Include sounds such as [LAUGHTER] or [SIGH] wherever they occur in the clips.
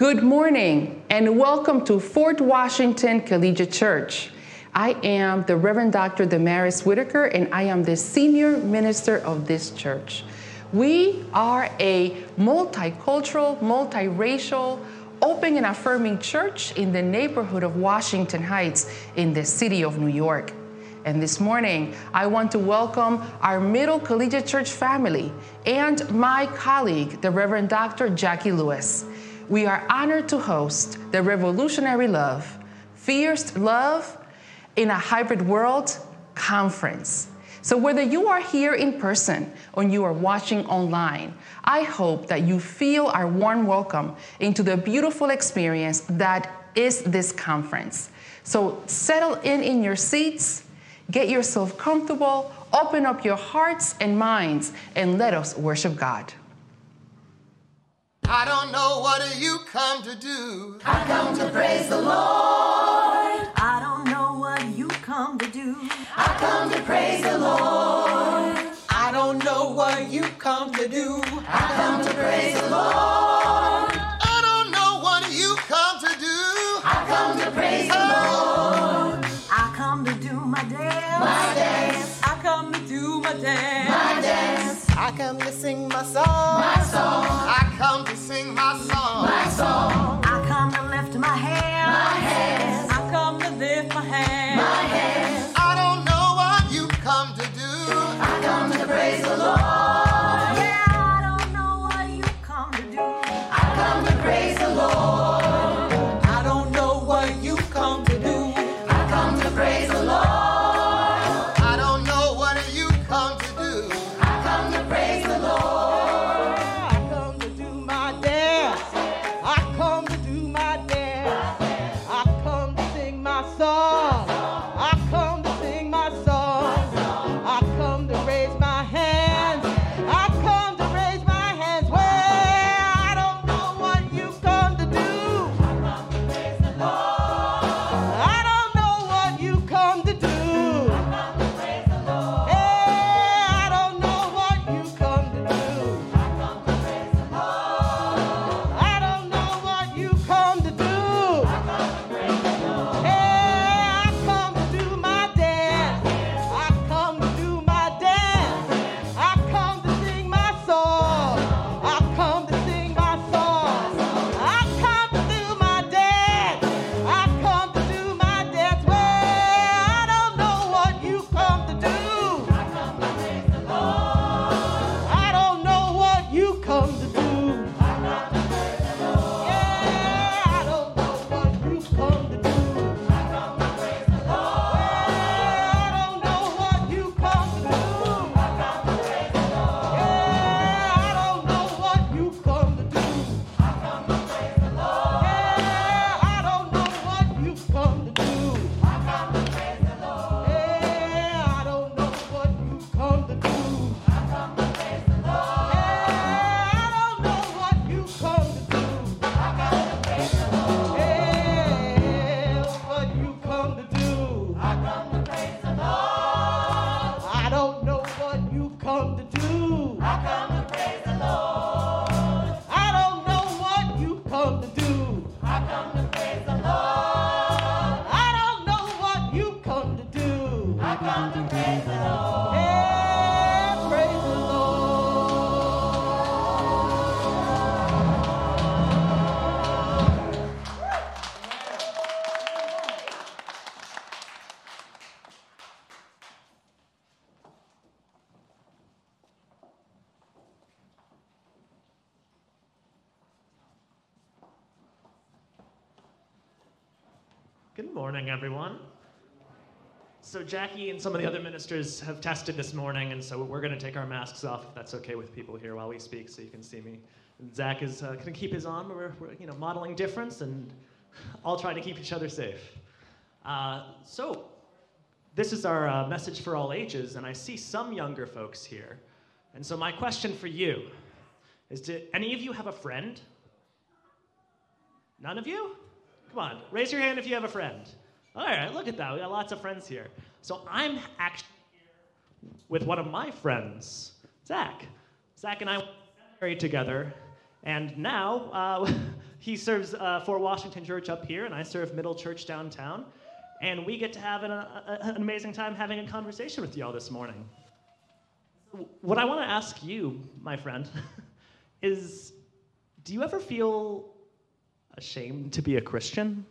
Good morning and welcome to Fort Washington Collegiate Church. I am the Reverend Dr. Damaris Whitaker and I am the senior minister of this church. We are a multicultural, multiracial, open and affirming church in the neighborhood of Washington Heights in the city of New York. And this morning, I want to welcome our Middle Collegiate Church family and my colleague, the Reverend Dr. Jacqui Lewis we are honored to host the Revolutionary Love, Fierce Love in a Hybrid World conference. So, whether you are here in person or you are watching online, I hope that you feel our warm welcome into the beautiful experience that is this conference. So, settle in in your seats, get yourself comfortable, open up your hearts and minds, and let us worship God. I don't know what you come to do. I come to praise the Lord. I don't know what you come to do. I come to praise the Lord. I don't know what you come to do. I come to praise the Lord. I don't know what you come to do. I come to praise the Lord. I come to do my dance. My dance. I come to do my dance. My dance. I come to sing my song. My song. I come to sing my song. My song. I come to lift my hands. My hands. I come to lift my hands. My hands. Morning, everyone. So, Jacqui and some of the other ministers have tested this morning, and so we're going to take our masks off if that's okay with people here while we speak so you can see me. Zach is uh, going to keep his on. We're, we're you know, modeling difference and all trying to keep each other safe. Uh, so, this is our uh, message for all ages, and I see some younger folks here. And so, my question for you is Do any of you have a friend? None of you? Come on, raise your hand if you have a friend. All right, look at that. We got lots of friends here. So I'm actually here with one of my friends, Zach. Zach and I married together, and now uh, [LAUGHS] he serves uh, Fort Washington Church up here, and I serve Middle Church downtown. And we get to have an, a, an amazing time having a conversation with y'all this morning. What I want to ask you, my friend, [LAUGHS] is do you ever feel ashamed to be a Christian?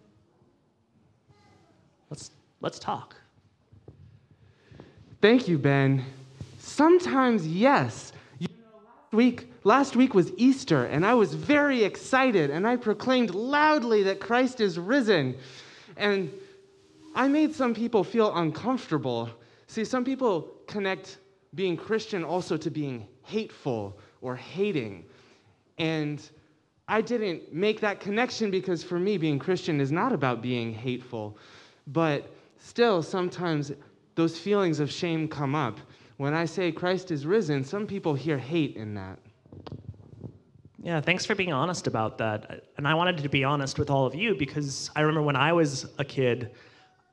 Let's, talk. Thank you, Ben. Sometimes, yes. You know, last week, last week was Easter, and I was very excited, and I proclaimed loudly that Christ is risen. And I made some people feel uncomfortable. See, some people connect being Christian also to being hateful or hating. And I didn't make that connection because for me, being Christian is not about being hateful. But still, sometimes those feelings of shame come up. When I say Christ is risen, some people hear hate in that. Yeah, thanks for being honest about that. And I wanted to be honest with all of you because I remember when I was a kid,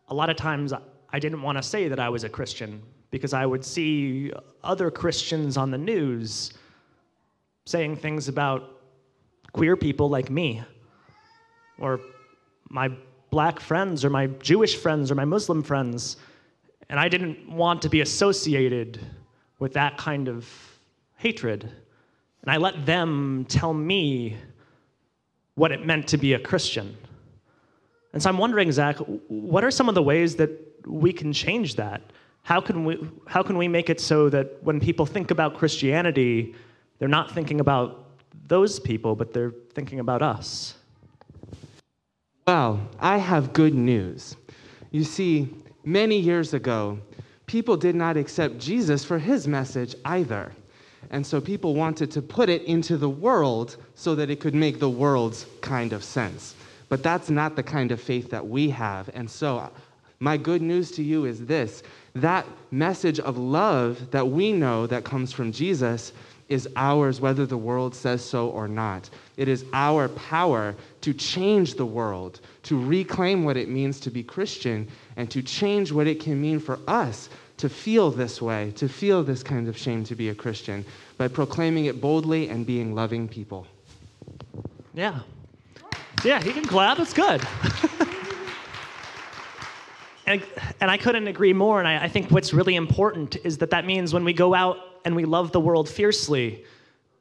a lot of times I didn't want to say that I was a Christian because I would see other Christians on the news saying things about queer people like me or my black friends or my Jewish friends or my Muslim friends. And I didn't want to be associated with that kind of hatred. And I let them tell me what it meant to be a Christian. And so I'm wondering, Zach, what are some of the ways that we can change that? How can we, how can we make it so that when people think about Christianity, they're not thinking about those people, but they're thinking about us? Well, I have good news. You see, many years ago, people did not accept Jesus for his message either. And so people wanted to put it into the world so that it could make the world's kind of sense. But that's not the kind of faith that we have. And so, uh, my good news to you is this that message of love that we know that comes from Jesus is ours, whether the world says so or not. It is our power to change the world, to reclaim what it means to be Christian, and to change what it can mean for us to feel this way, to feel this kind of shame to be a Christian, by proclaiming it boldly and being loving people. Yeah. Yeah, he can clap. It's good. [LAUGHS] and, and I couldn't agree more. And I, I think what's really important is that that means when we go out and we love the world fiercely,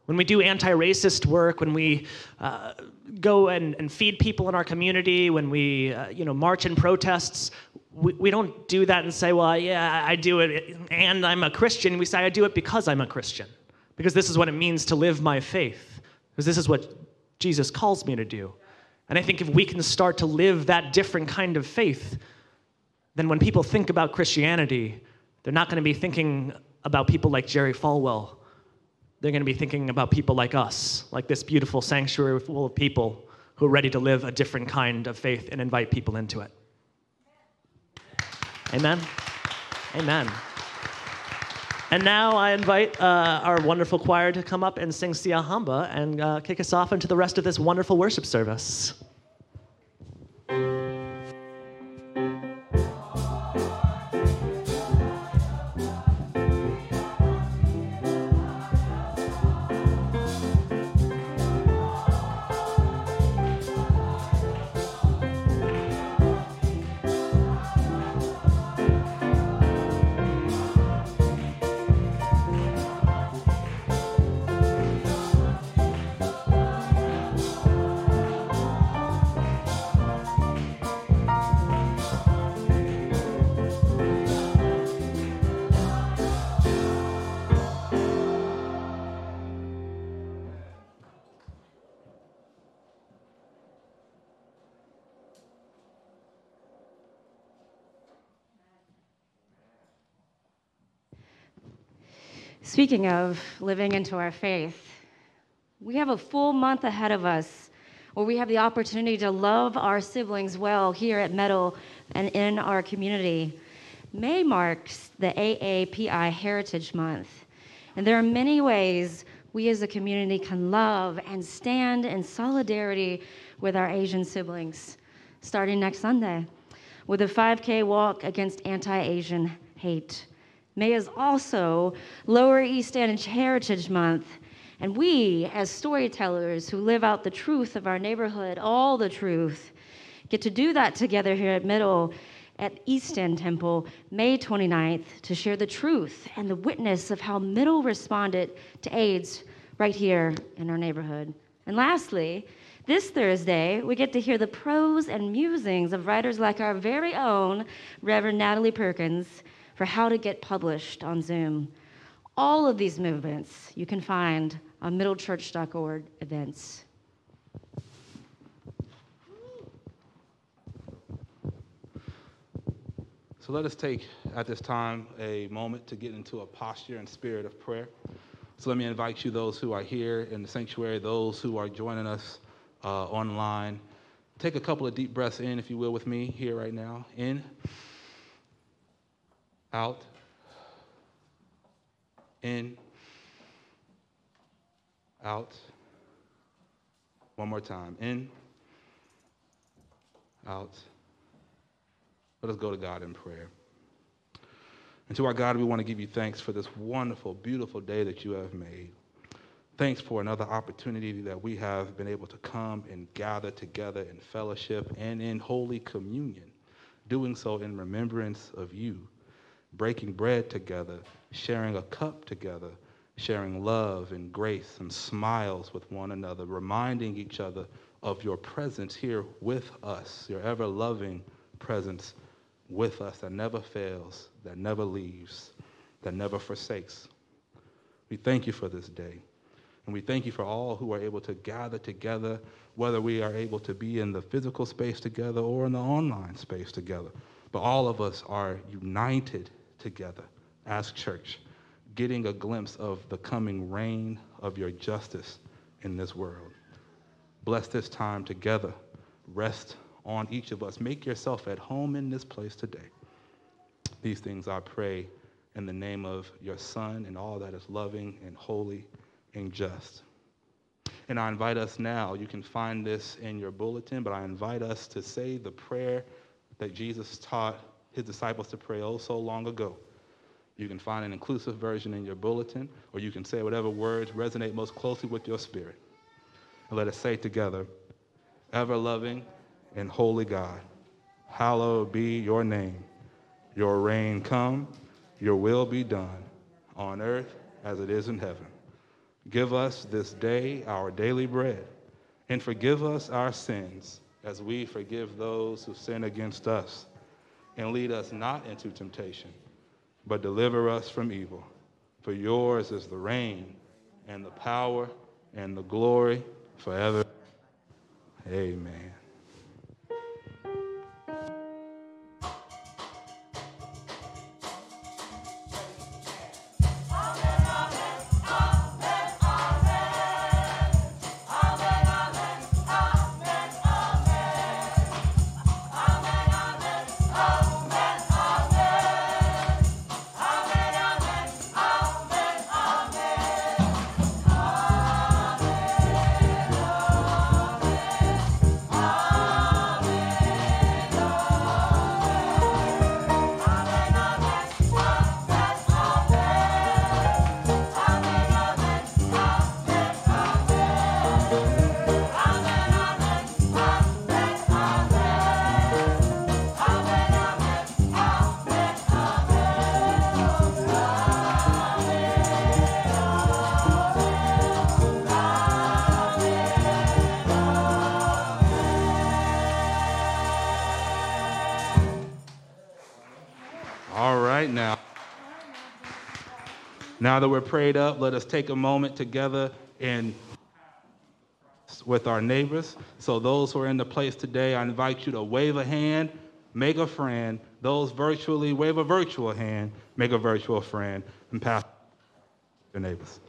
when we do anti racist work, when we uh, go and, and feed people in our community, when we uh, you know, march in protests, we, we don't do that and say, well, yeah, I do it and I'm a Christian. We say, I do it because I'm a Christian, because this is what it means to live my faith, because this is what Jesus calls me to do. And I think if we can start to live that different kind of faith, then when people think about Christianity, they're not going to be thinking about people like Jerry Falwell. They're going to be thinking about people like us, like this beautiful sanctuary full of people who are ready to live a different kind of faith and invite people into it. Amen. Amen. And now I invite uh, our wonderful choir to come up and sing Siyahamba and uh, kick us off into the rest of this wonderful worship service. Speaking of living into our faith, we have a full month ahead of us where we have the opportunity to love our siblings well here at Middle and in our community. May marks the AAPI Heritage Month, and there are many ways we as a community can love and stand in solidarity with our Asian siblings, starting next Sunday with a 5K walk against anti Asian hate. May is also Lower East End Heritage Month, And we, as storytellers who live out the truth of our neighborhood, all the truth, get to do that together here at Middle at East End Temple, May 29th, to share the truth and the witness of how Middle responded to AIDS right here in our neighborhood. And lastly, this Thursday, we get to hear the prose and musings of writers like our very own Reverend Natalie Perkins for how to get published on Zoom. All of these movements you can find on middlechurch.org events. So let us take at this time a moment to get into a posture and spirit of prayer. So let me invite you, those who are here in the sanctuary, those who are joining us uh, online, take a couple of deep breaths in, if you will, with me here right now. In, out, in, out. One more time. In, out. Let us go to God in prayer. And to our God, we want to give you thanks for this wonderful, beautiful day that you have made. Thanks for another opportunity that we have been able to come and gather together in fellowship and in holy communion, doing so in remembrance of you, breaking bread together, sharing a cup together, sharing love and grace and smiles with one another, reminding each other of your presence here with us, your ever loving presence with us that never fails, that never leaves, that never forsakes. We thank you for this day. And we thank you for all who are able to gather together, whether we are able to be in the physical space together or in the online space together. But all of us are united together as church, getting a glimpse of the coming reign of your justice in this world. Bless this time together. Rest on each of us. Make yourself at home in this place today. These things I pray in the name of your Son and all that is loving and holy and just. And I invite us now, you can find this in your bulletin, but I invite us to say the prayer that Jesus taught his disciples to pray oh so long ago. You can find an inclusive version in your bulletin, or you can say whatever words resonate most closely with your spirit. And let us say together, ever loving and holy God, hallowed be your name. Your reign come, your will be done on earth as it is in heaven. Give us this day our daily bread, and forgive us our sins as we forgive those who sin against us. And lead us not into temptation, but deliver us from evil. For yours is the reign, and the power, and the glory forever. Amen. Now that we're prayed up, let us take a moment together and with our neighbors. So those who are in the place today, I invite you to wave a hand, make a friend. Those virtually, wave a virtual hand, make a virtual friend, and pass your neighbors.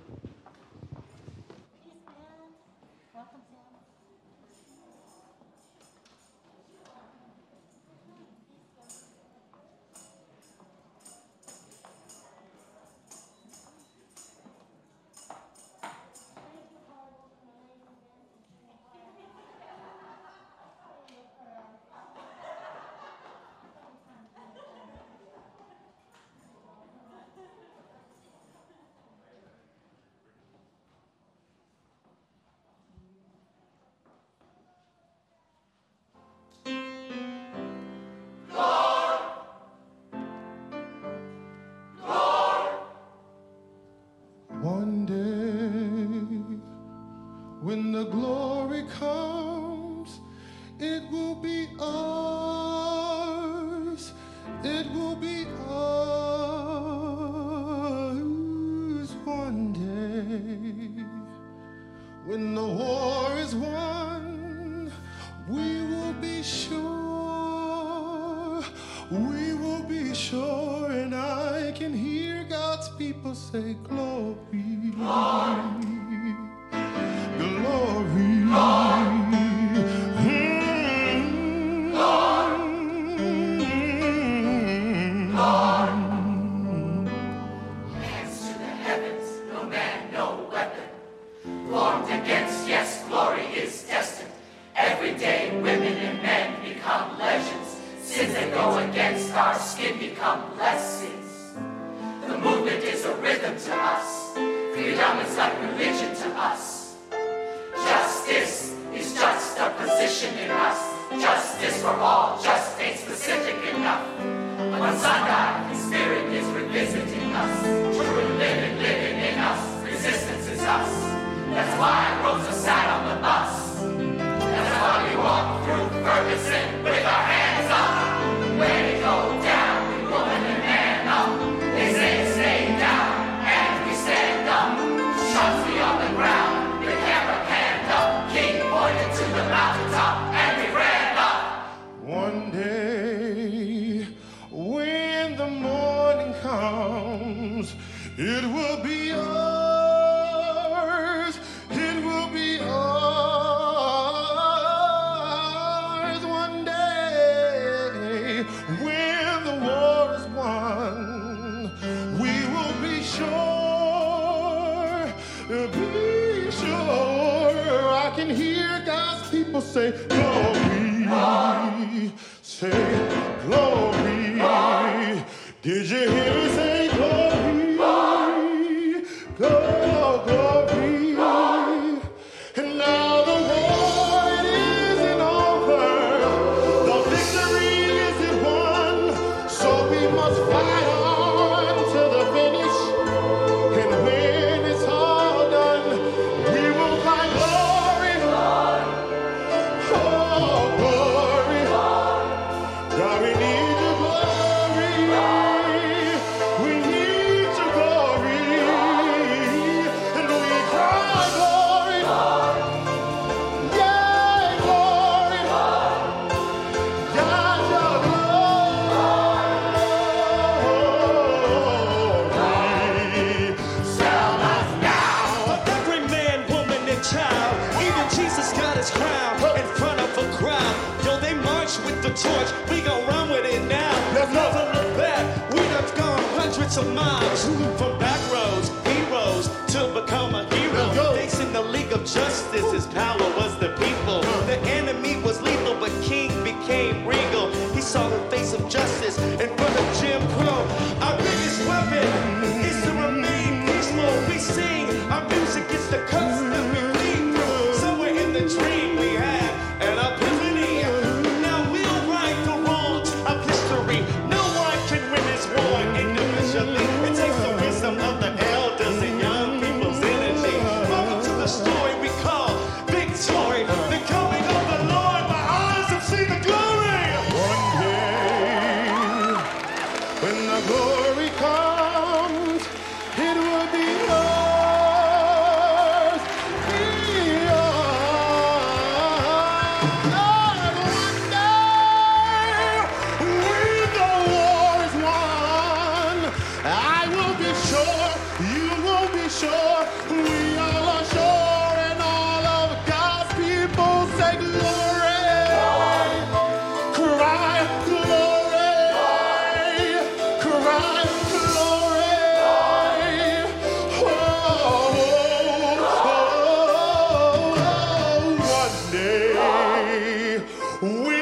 Day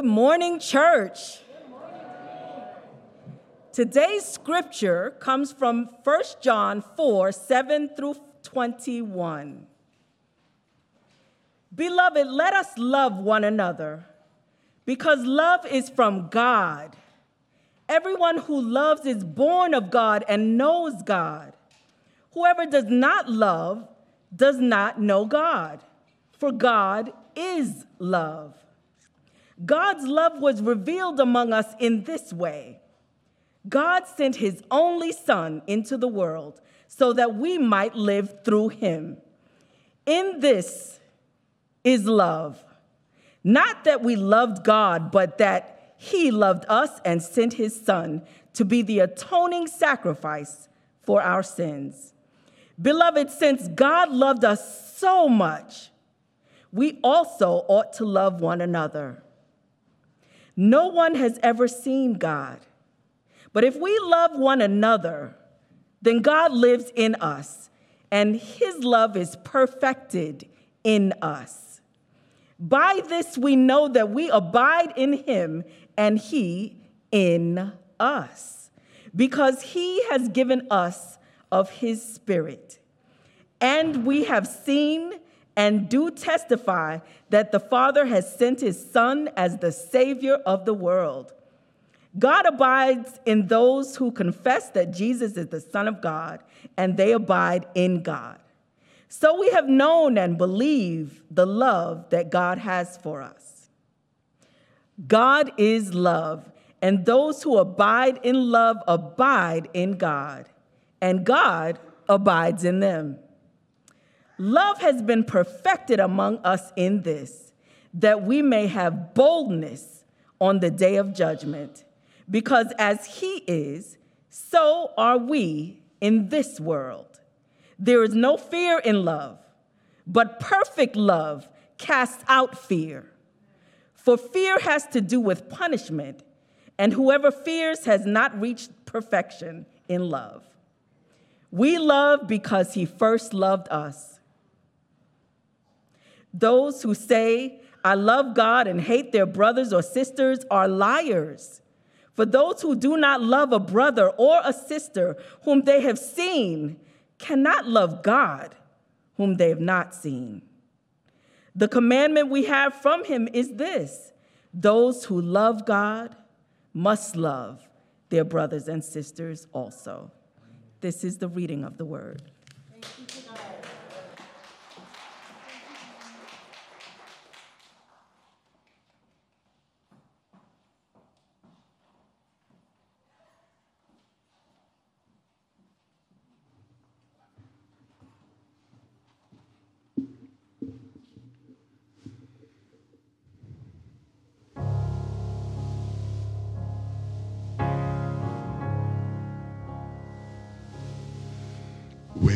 Good morning, church. Today's scripture comes from 1 John 4 7 through 21. Beloved, let us love one another because love is from God. Everyone who loves is born of God and knows God. Whoever does not love does not know God, for God is love. God's love was revealed among us in this way God sent his only Son into the world so that we might live through him. In this is love. Not that we loved God, but that he loved us and sent his Son to be the atoning sacrifice for our sins. Beloved, since God loved us so much, we also ought to love one another. No one has ever seen God. But if we love one another, then God lives in us, and his love is perfected in us. By this we know that we abide in him and he in us, because he has given us of his spirit. And we have seen and do testify that the Father has sent his Son as the Savior of the world. God abides in those who confess that Jesus is the Son of God, and they abide in God. So we have known and believe the love that God has for us. God is love, and those who abide in love abide in God, and God abides in them. Love has been perfected among us in this, that we may have boldness on the day of judgment. Because as He is, so are we in this world. There is no fear in love, but perfect love casts out fear. For fear has to do with punishment, and whoever fears has not reached perfection in love. We love because he first loved us. Those who say, I love God and hate their brothers or sisters are liars. For those who do not love a brother or a sister whom they have seen cannot love God whom they have not seen. The commandment we have from him is this those who love God must love their brothers and sisters also. This is the reading of the word.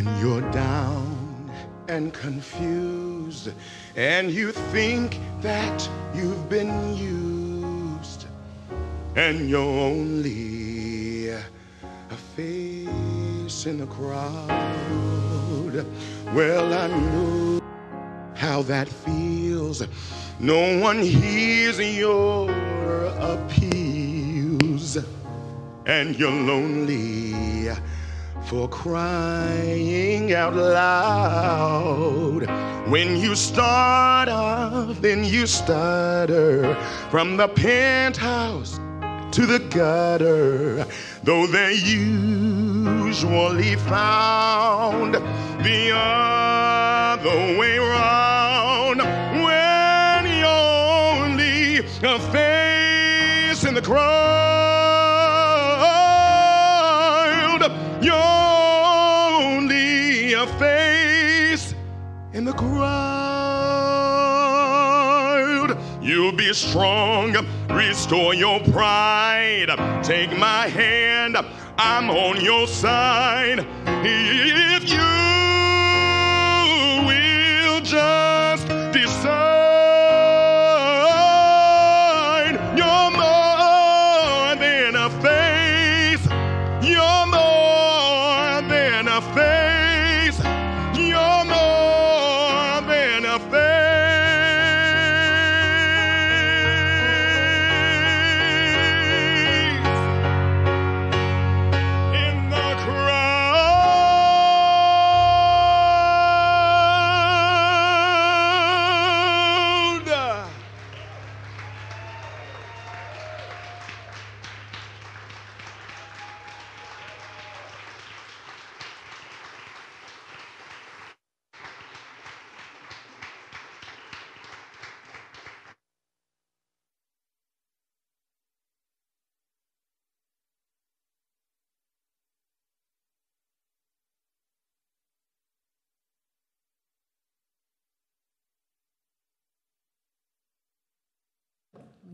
When you're down and confused, and you think that you've been used, and you're only a face in the crowd. Well, I know how that feels. No one hears your appeals, and you're lonely for crying out loud. When you start off, then you stutter from the penthouse to the gutter, though they're usually found the other way round. When you're only a face in the crowd, in the crowd. You'll be strong, restore your pride. Take my hand, I'm on your side. If you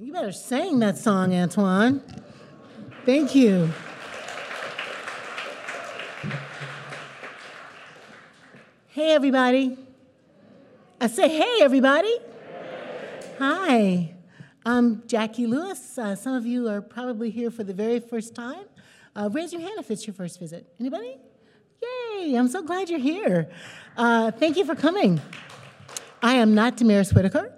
You better sing that song, Antoine. Thank you. Hey, everybody. I say, hey, everybody. Hi. I'm Jacqui Lewis. Uh, some of you are probably here for the very first time. Uh, raise your hand if it's your first visit. Anybody? Yay! I'm so glad you're here. Uh, thank you for coming. I am not Damaris Whitaker,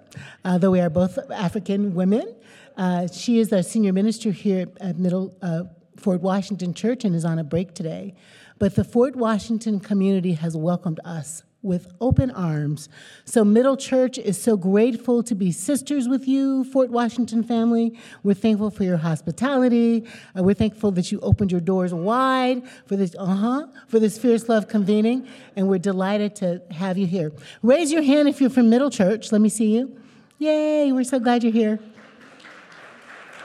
uh, though we are both African women. Uh, she is a senior minister here at Middle uh, Fort Washington Church and is on a break today. But the Fort Washington community has welcomed us with open arms. So, Middle Church is so grateful to be sisters with you, Fort Washington family. We're thankful for your hospitality. Uh, we're thankful that you opened your doors wide for this, uh huh, for this Fierce Love convening, and we're delighted to have you here. Raise your hand if you're from Middle Church. Let me see you. Yay, we're so glad you're here.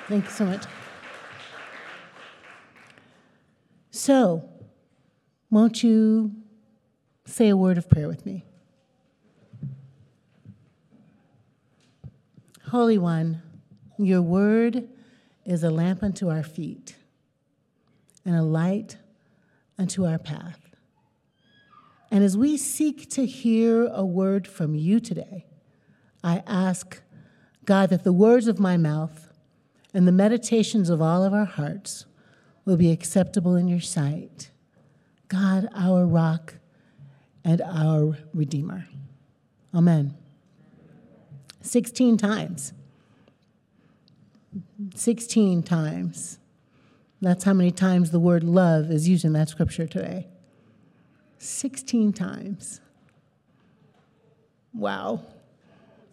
Thank you so much. So, won't you say a word of prayer with me? Holy One, your word is a lamp unto our feet and a light unto our path. And as we seek to hear a word from you today, I ask, God, that the words of my mouth and the meditations of all of our hearts will be acceptable in your sight. God, our rock and our Redeemer. Amen. 16 times. 16 times. That's how many times the word love is used in that scripture today. 16 times. Wow.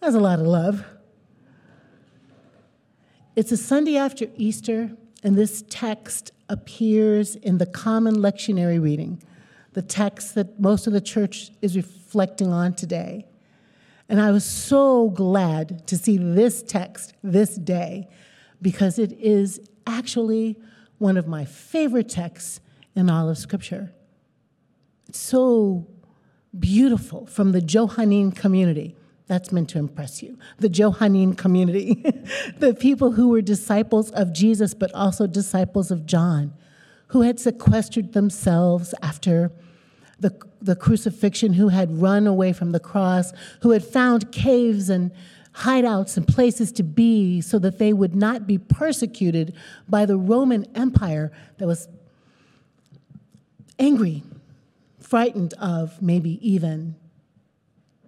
That's a lot of love. It's a Sunday after Easter, and this text appears in the common lectionary reading, the text that most of the church is reflecting on today. And I was so glad to see this text this day because it is actually one of my favorite texts in all of Scripture. It's so beautiful from the Johannine community. That's meant to impress you. The Johannine community, [LAUGHS] the people who were disciples of Jesus, but also disciples of John, who had sequestered themselves after the, the crucifixion, who had run away from the cross, who had found caves and hideouts and places to be so that they would not be persecuted by the Roman Empire that was angry, frightened of, maybe even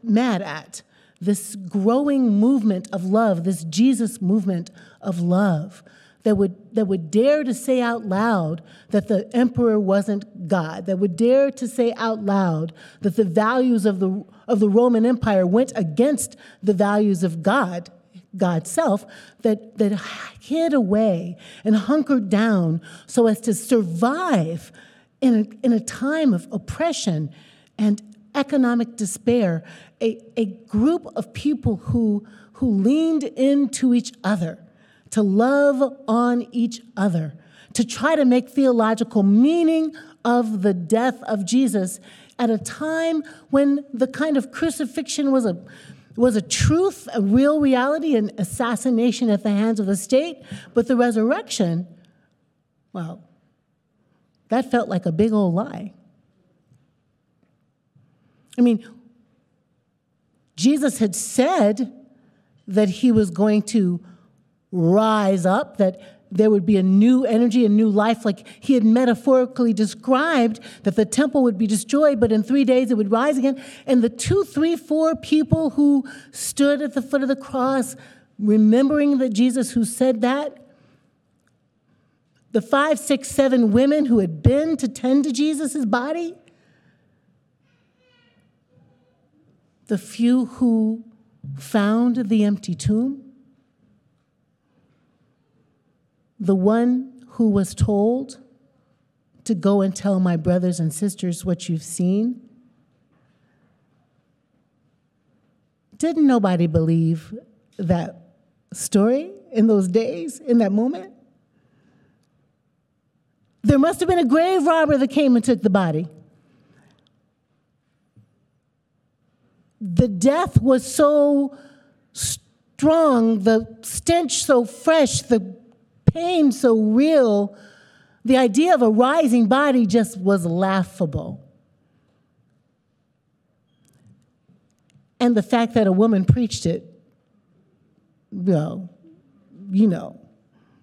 mad at this growing movement of love, this Jesus movement of love that would, that would dare to say out loud that the emperor wasn't God, that would dare to say out loud that the values of the, of the Roman Empire went against the values of God, God's self, that, that hid away and hunkered down so as to survive in a, in a time of oppression and economic despair, a, a group of people who, who leaned into each other to love on each other, to try to make theological meaning of the death of Jesus at a time when the kind of crucifixion was a was a truth, a real reality, an assassination at the hands of the state, but the resurrection, well, that felt like a big old lie. I mean, Jesus had said that he was going to rise up, that there would be a new energy, a new life, like he had metaphorically described that the temple would be destroyed, but in three days it would rise again. And the two, three, four people who stood at the foot of the cross, remembering that Jesus who said that, the five, six, seven women who had been to tend to Jesus' body, the few who found the empty tomb, the one who was told to go and tell my brothers and sisters what you've seen. Didn't nobody believe that story in those days, in that moment? There must have been a grave robber that came and took the body. The death was so strong, the stench so fresh, the pain so real, the idea of a rising body just was laughable. And the fact that a woman preached it, well, you know,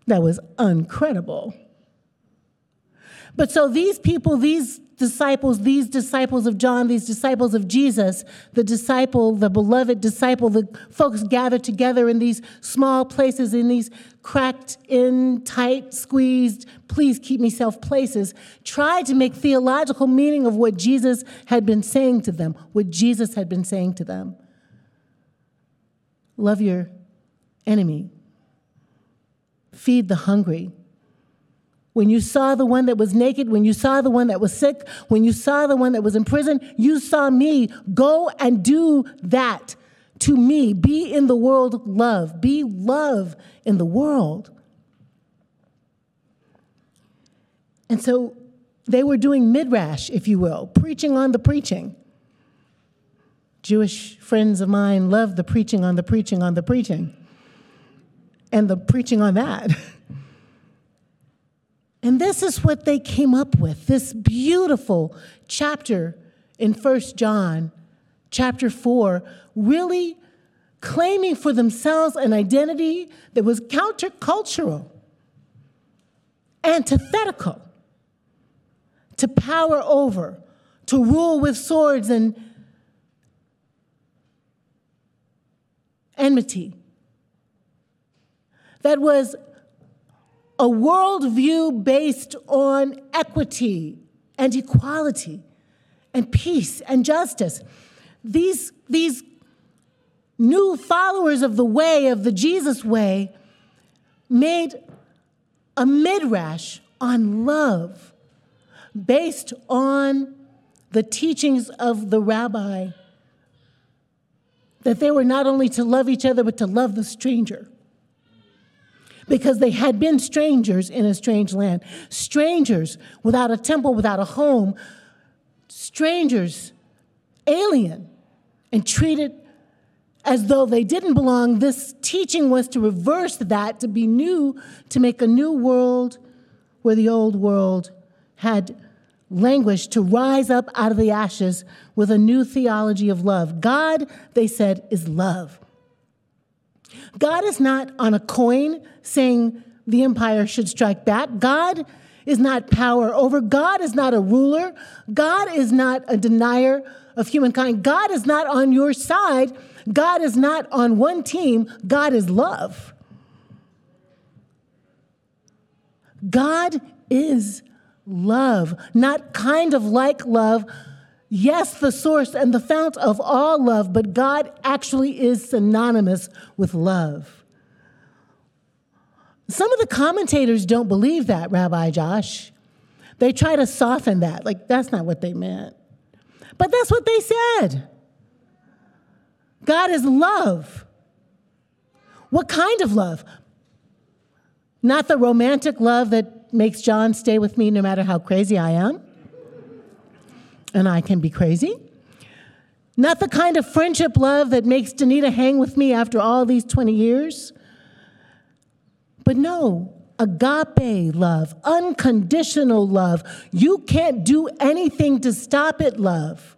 that was incredible. But so these people, these disciples, these disciples of John, these disciples of Jesus, the disciple, the beloved disciple, the folks gathered together in these small places, in these cracked in, tight, squeezed, please keep me self places, tried to make theological meaning of what Jesus had been saying to them, what Jesus had been saying to them. Love your enemy, feed the hungry when you saw the one that was naked, when you saw the one that was sick, when you saw the one that was in prison, you saw me. Go and do that to me. Be in the world love. Be love in the world. And so they were doing midrash, if you will, preaching on the preaching. Jewish friends of mine love the preaching on the preaching on the preaching and the preaching on that. [LAUGHS] And this is what they came up with this beautiful chapter in First John, chapter 4, really claiming for themselves an identity that was countercultural, antithetical to power over, to rule with swords and enmity. That was a worldview based on equity and equality and peace and justice. These, these new followers of the way, of the Jesus way, made a midrash on love based on the teachings of the rabbi that they were not only to love each other, but to love the stranger because they had been strangers in a strange land, strangers without a temple, without a home, strangers, alien, and treated as though they didn't belong. This teaching was to reverse that, to be new, to make a new world where the old world had languished, to rise up out of the ashes with a new theology of love. God, they said, is love. God is not on a coin saying the empire should strike back. God is not power over. God is not a ruler. God is not a denier of humankind. God is not on your side. God is not on one team. God is love. God is love, not kind of like love, yes, the source and the fount of all love, but God actually is synonymous with love. Some of the commentators don't believe that, Rabbi Josh. They try to soften that, like that's not what they meant. But that's what they said. God is love. What kind of love? Not the romantic love that makes John stay with me no matter how crazy I am and I can be crazy. Not the kind of friendship love that makes Danita hang with me after all these 20 years. But no, agape love, unconditional love. You can't do anything to stop it, love.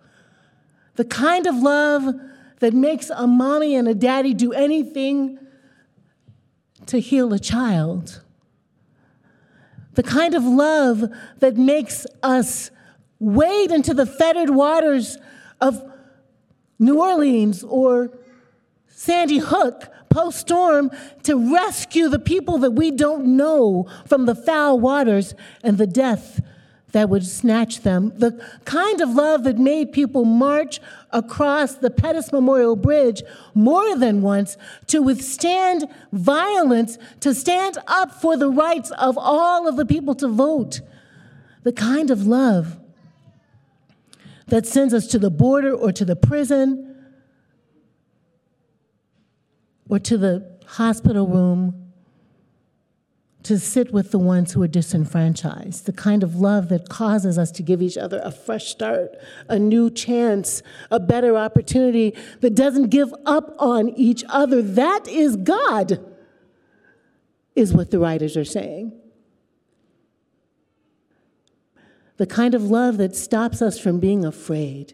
The kind of love that makes a mommy and a daddy do anything to heal a child. The kind of love that makes us wade into the fettered waters of New Orleans or Sandy Hook post storm to rescue the people that we don't know from the foul waters and the death that would snatch them. The kind of love that made people march across the Pettus Memorial Bridge more than once to withstand violence, to stand up for the rights of all of the people to vote. The kind of love that sends us to the border or to the prison or to the hospital room to sit with the ones who are disenfranchised, the kind of love that causes us to give each other a fresh start, a new chance, a better opportunity that doesn't give up on each other. That is God, is what the writers are saying. The kind of love that stops us from being afraid.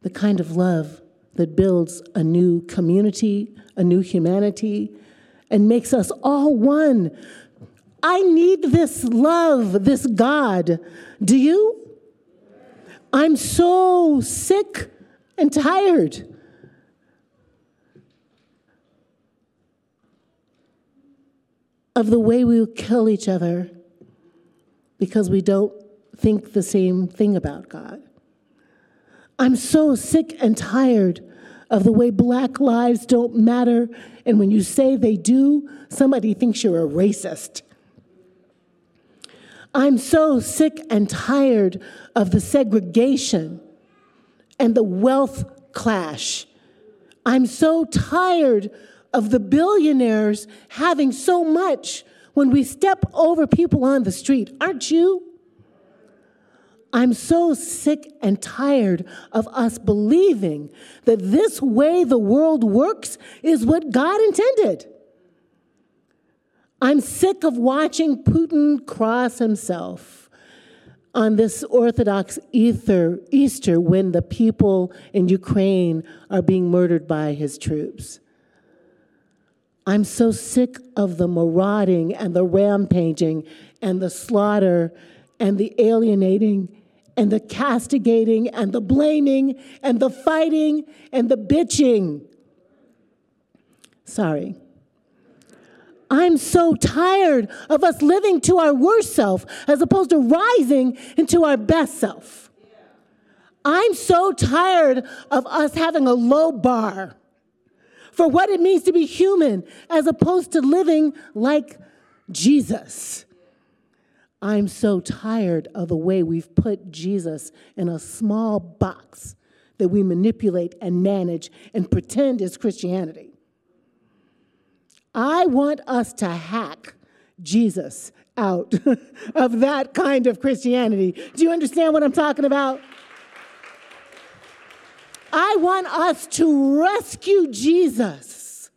The kind of love that builds a new community, a new humanity, and makes us all one. I need this love, this God. Do you? I'm so sick and tired. Of the way we kill each other because we don't think the same thing about God. I'm so sick and tired of the way black lives don't matter, and when you say they do, somebody thinks you're a racist. I'm so sick and tired of the segregation and the wealth clash. I'm so tired of the billionaires having so much when we step over people on the street. Aren't you? I'm so sick and tired of us believing that this way the world works is what God intended. I'm sick of watching Putin cross himself on this Orthodox ether, Easter when the people in Ukraine are being murdered by his troops. I'm so sick of the marauding and the rampaging and the slaughter and the alienating and the castigating and the blaming and the fighting and the bitching. Sorry. I'm so tired of us living to our worst self as opposed to rising into our best self. I'm so tired of us having a low bar for what it means to be human as opposed to living like Jesus. I'm so tired of the way we've put Jesus in a small box that we manipulate and manage and pretend is Christianity. I want us to hack Jesus out [LAUGHS] of that kind of Christianity. Do you understand what I'm talking about? I want us to rescue Jesus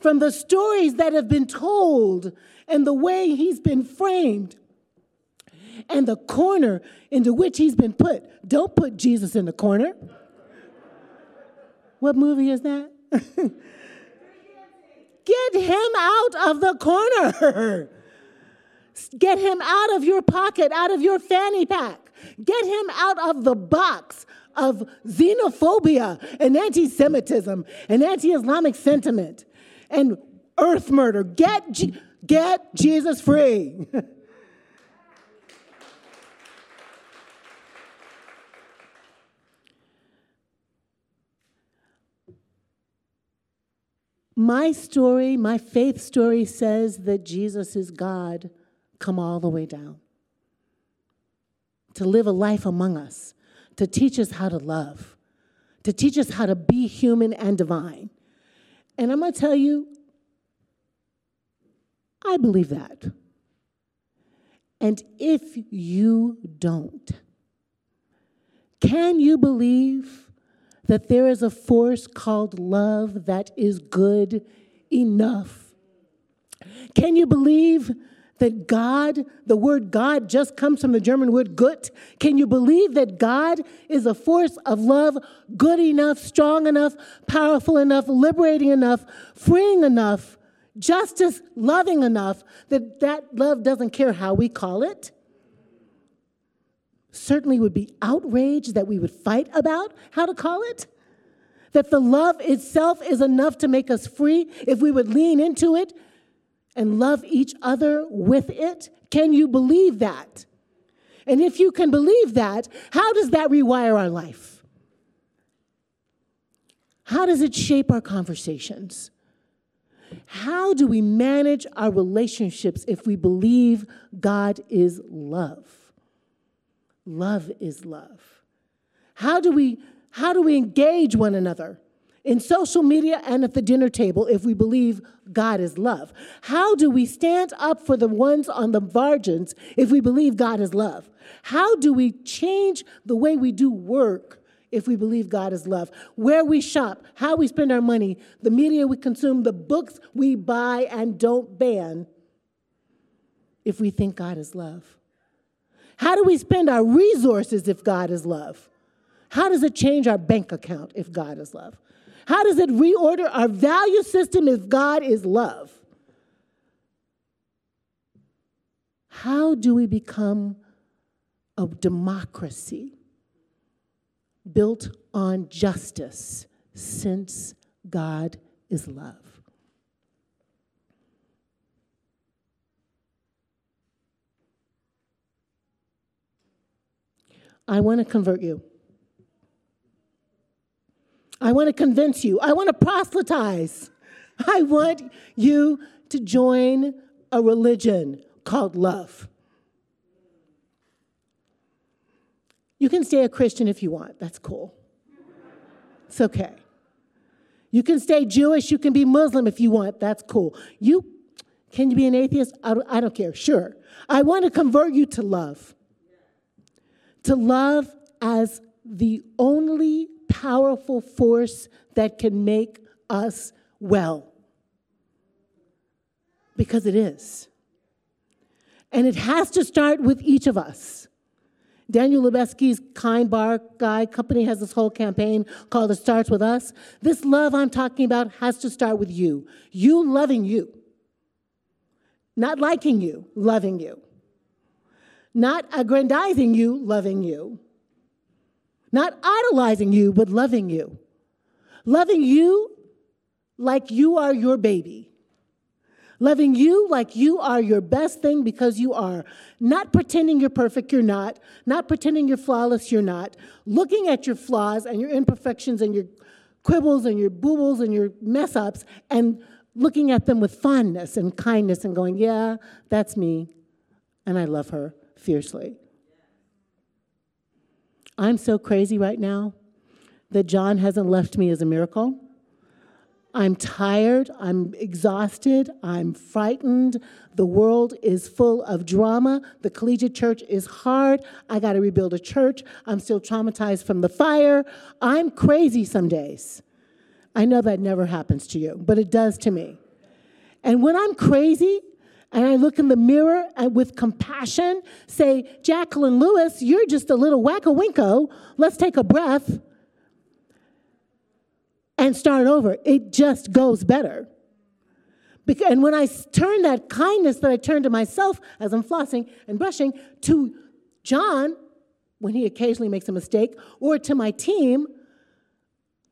from the stories that have been told and the way he's been framed and the corner into which he's been put. Don't put Jesus in the corner. What movie is that? [LAUGHS] Get him out of the corner. Get him out of your pocket, out of your fanny pack. Get him out of the box of xenophobia and anti Semitism and anti Islamic sentiment and earth murder. Get, Je- get Jesus free. [LAUGHS] My story, my faith story says that Jesus is God come all the way down. To live a life among us, to teach us how to love, to teach us how to be human and divine. And I'm going to tell you, I believe that. And if you don't, can you believe that there is a force called love that is good enough? Can you believe that God, the word God just comes from the German word gut? Can you believe that God is a force of love good enough, strong enough, powerful enough, liberating enough, freeing enough, justice loving enough that that love doesn't care how we call it? certainly would be outraged that we would fight about how to call it. That the love itself is enough to make us free if we would lean into it and love each other with it. Can you believe that? And if you can believe that, how does that rewire our life? How does it shape our conversations? How do we manage our relationships if we believe God is love? Love is love. How do we how do we engage one another? In social media and at the dinner table if we believe God is love? How do we stand up for the ones on the margins if we believe God is love? How do we change the way we do work if we believe God is love? Where we shop, how we spend our money, the media we consume, the books we buy and don't ban if we think God is love? How do we spend our resources if God is love? How does it change our bank account if God is love? How does it reorder our value system if God is love? How do we become a democracy built on justice since God is love? I want to convert you. I want to convince you. I want to proselytize. I want you to join a religion called love. You can stay a Christian if you want. That's cool. It's okay. You can stay Jewish. You can be Muslim if you want. That's cool. You can you be an atheist? I don't, I don't care. Sure. I want to convert you to love. To love as the only powerful force that can make us well. Because it is. And it has to start with each of us. Daniel Lubetzky's Kind Bar Guy company has this whole campaign called It Starts With Us. This love I'm talking about has to start with you. You loving you. Not liking you, loving you. Not aggrandizing you, loving you. Not idolizing you, but loving you. Loving you like you are your baby. Loving you like you are your best thing because you are. Not pretending you're perfect, you're not. Not pretending you're flawless, you're not. Looking at your flaws and your imperfections and your quibbles and your boobles and your mess ups and looking at them with fondness and kindness and going, yeah, that's me. And I love her fiercely. I'm so crazy right now that John hasn't left me as a miracle. I'm tired, I'm exhausted, I'm frightened. The world is full of drama. The collegiate church is hard. I got to rebuild a church. I'm still traumatized from the fire. I'm crazy some days. I know that never happens to you, but it does to me. And when I'm crazy, and I look in the mirror and with compassion say, Jacqueline Lewis, you're just a little wacko-winko. Let's take a breath and start over. It just goes better. And when I turn that kindness that I turn to myself as I'm flossing and brushing to John, when he occasionally makes a mistake, or to my team,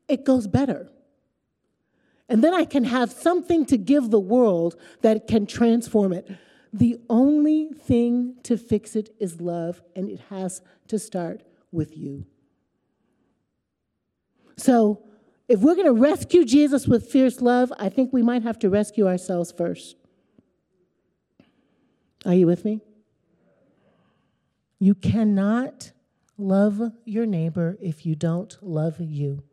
it goes better. And then I can have something to give the world that can transform it. The only thing to fix it is love, and it has to start with you. So, if we're going to rescue Jesus with fierce love, I think we might have to rescue ourselves first. Are you with me? You cannot love your neighbor if you don't love you.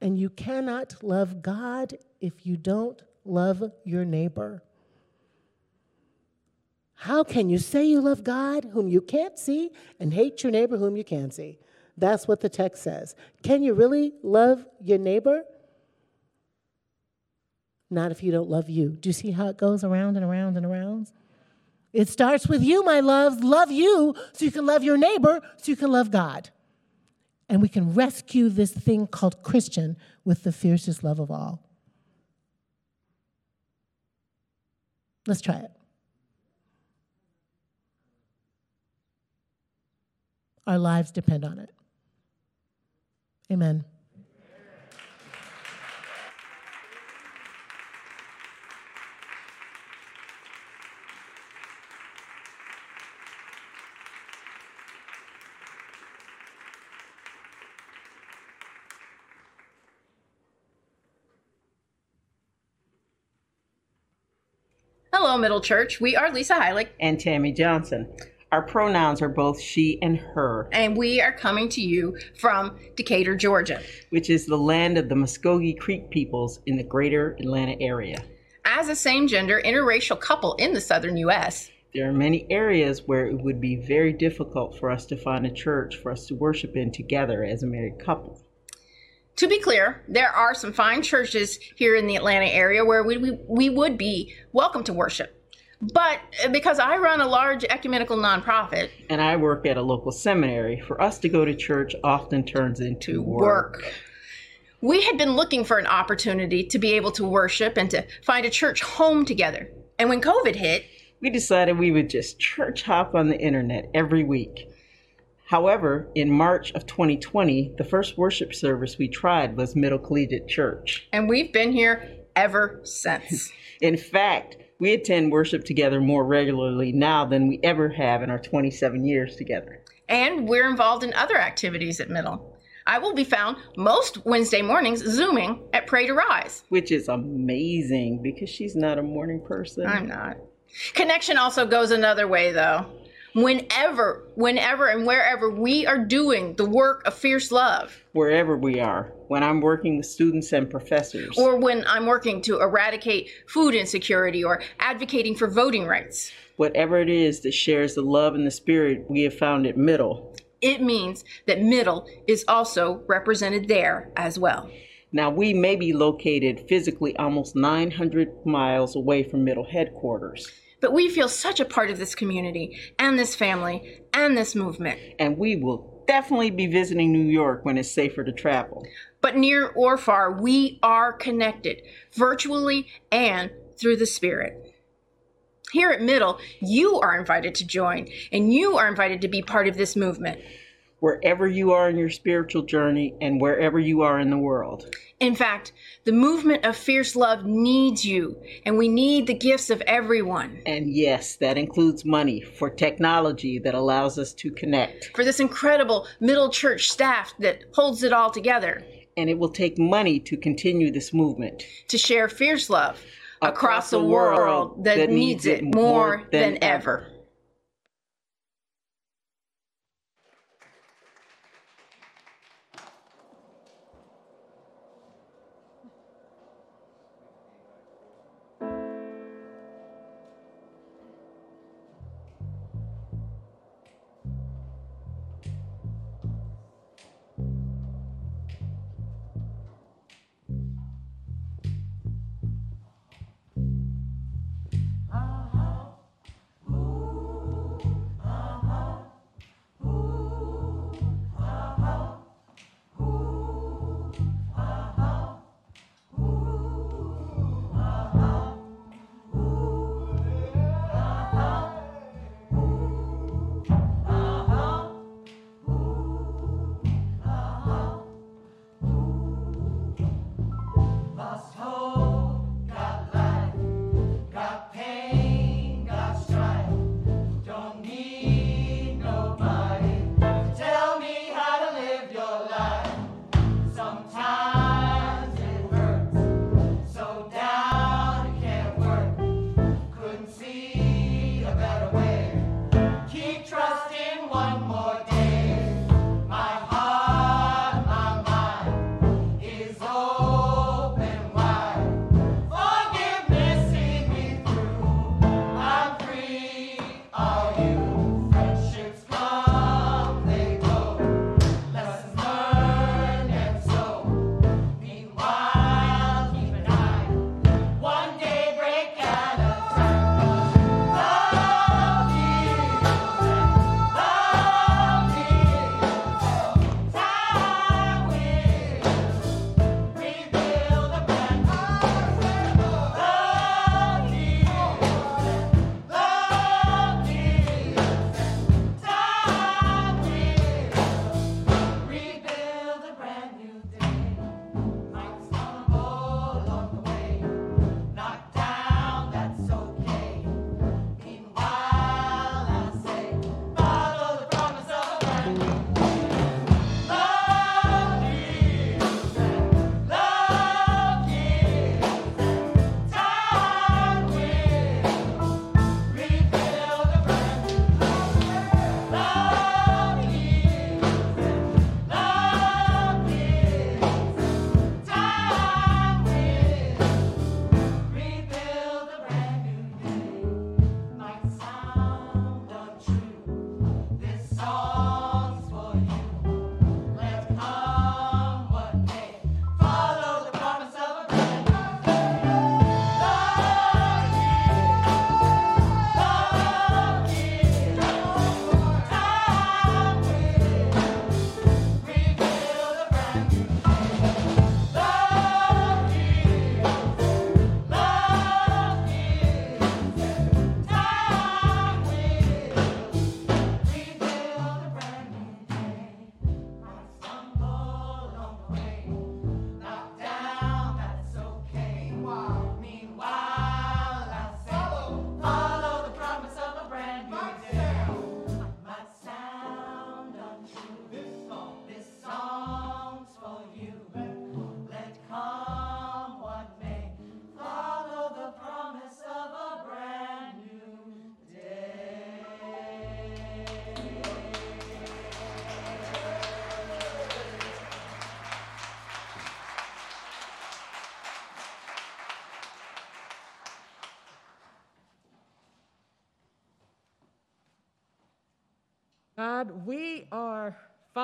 And you cannot love God if you don't love your neighbor. How can you say you love God whom you can't see and hate your neighbor whom you can see? That's what the text says. Can you really love your neighbor? Not if you don't love you. Do you see how it goes around and around and around? It starts with you, my loves. Love you so you can love your neighbor, so you can love God and we can rescue this thing called Christian with the fiercest love of all. Let's try it. Our lives depend on it. Amen. Middle Church. We are Lisa Heilig and Tammy Johnson. Our pronouns are both she and her, and we are coming to you from Decatur, Georgia. which is the land of the Muskogee Creek peoples in the greater Atlanta area. As a same gender interracial couple in the southern U.S., There are many areas where it would be very difficult for us to find a church for us to worship in together as a married couple. To be clear, there are some fine churches here in the Atlanta area where we, we, we would be welcome to worship. But uh, because I run a large ecumenical nonprofit, And I work at a local seminary. For us to go to church often turns into work. work. We had been looking for an opportunity to be able to worship and to find a church home together. And when COVID hit, We decided we would just church hop on the internet every week. However, in March of 2020, the first worship service we tried was Middle Collegiate Church. and we've been here ever since. [LAUGHS] In fact, we attend worship together more regularly now than we ever have in our 27 years together. and we're involved in other activities at Middle. I will be found most Wednesday mornings Zooming at Pray to Rise. Which is amazing because she's not a morning person. I'm not. Connection also goes another way, though. Whenever, whenever, and wherever we are doing the work of fierce love, Wherever we are, when I'm working with students and professors, or when I'm working to eradicate food insecurity or advocating for voting rights, whatever it is that shares the love and the spirit we have found at Middle. it means that Middle is also represented there as well. Now, we may be located physically almost 900 miles away from Middle headquarters, But we feel such a part of this community and this family and this movement. and we will definitely be visiting New York when it's safer to travel. But near or far, we are connected virtually and through the Spirit. Here at Middle, you are invited to join and you are invited to be part of this movement. Wherever you are in your spiritual journey and wherever you are in the world. In fact, the movement of fierce love needs you, and we need the gifts of everyone. And yes, that includes money for technology that allows us to connect. For this incredible middle church staff that holds it all together, And it will take money to continue this movement. to share fierce love across, a world that, needs it more than ever. Ooh,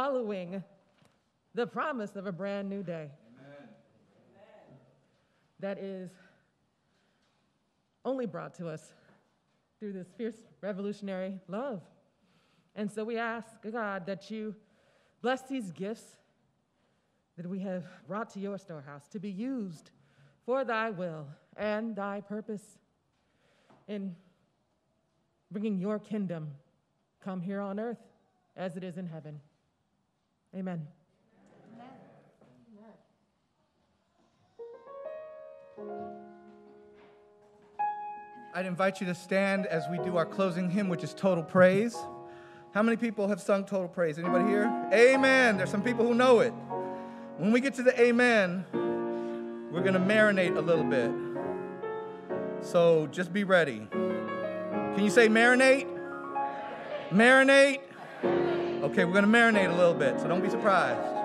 following the promise of a brand new day. That is only brought to us through this fierce revolutionary love. And so we ask, God, that you bless these gifts that we have brought to your storehouse to be used for thy will and thy purpose in bringing your kingdom come here on earth as it is in heaven. Amen. I'd invite you to stand as we do our closing hymn, which is Total Praise. How many people have sung Total Praise? Anybody here? Amen. There's some people who know it. When we get to the Amen, we're going to marinate a little bit. So just be ready. Can you say marinate? Marinate? Okay, we're going to marinate a little bit, so don't be surprised.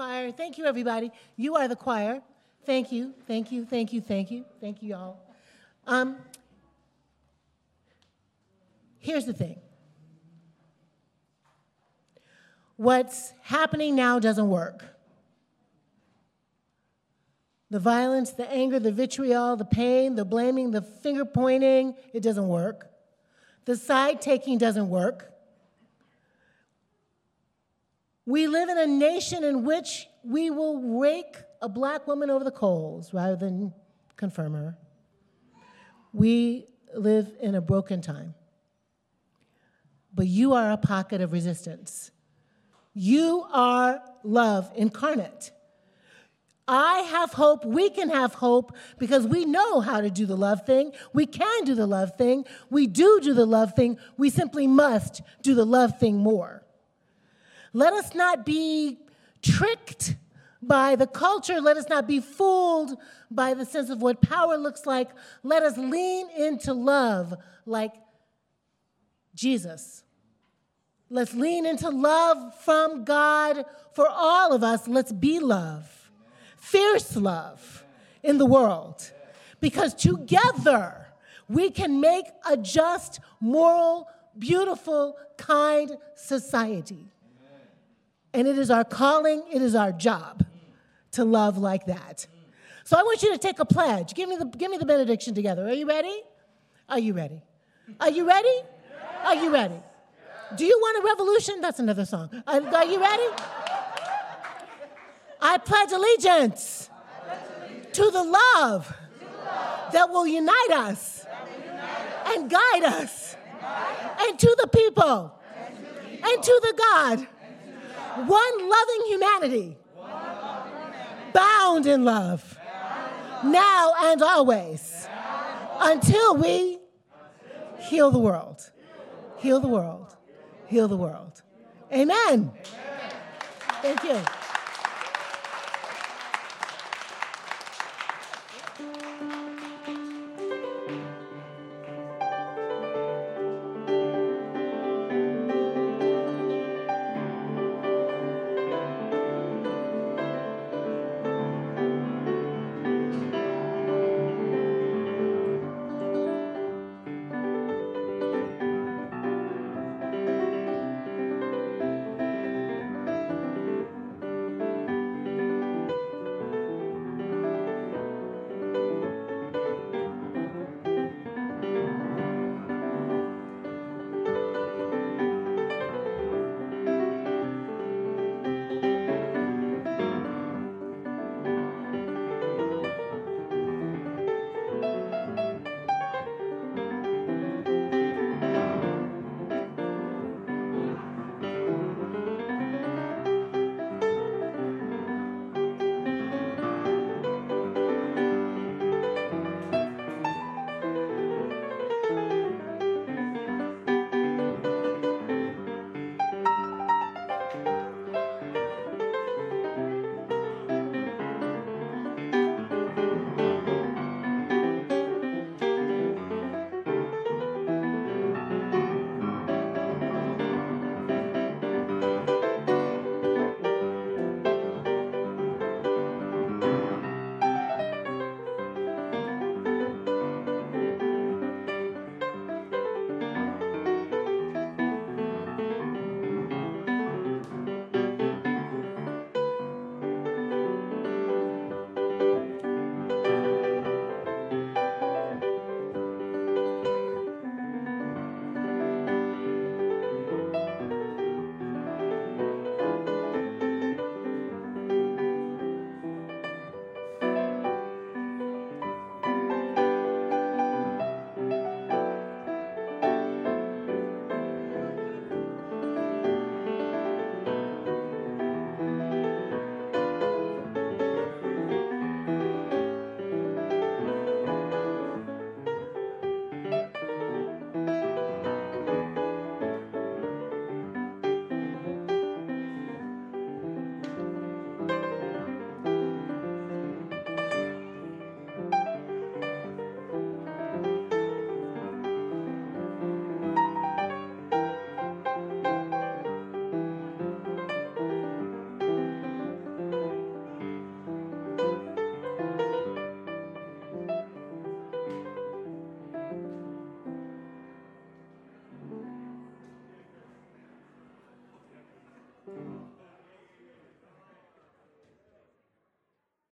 Choir. Thank you, everybody. You are the choir. Thank you, thank you, thank you, thank you, thank you, all. Um, here's the thing what's happening now doesn't work. The violence, the anger, the vitriol, the pain, the blaming, the finger pointing, it doesn't work. The side taking doesn't work. We live in a nation in which we will rake a black woman over the coals rather than confirm her. We live in a broken time. But you are a pocket of resistance. You are love incarnate. I have hope. We can have hope because we know how to do the love thing. We can do the love thing. We do do the love thing. We simply must do the love thing more. Let us not be tricked by the culture. Let us not be fooled by the sense of what power looks like. Let us lean into love like Jesus. Let's lean into love from God for all of us. Let's be love fierce love in the world. Because together we can make a just, moral, beautiful, kind society. And it is our calling, it is our job to love like that. So I want you to take a pledge. Give me the, give me the benediction together. Are you ready? Are you ready? Are you ready? Are you ready? Do you want a revolution? That's another song. Are, are you ready? I pledge allegiance to the love that will unite us and guide us and to the people and to the God, one loving humanity, bound in love, now and always, until we heal the world. Heal the world. Heal the world. Amen. Thank you.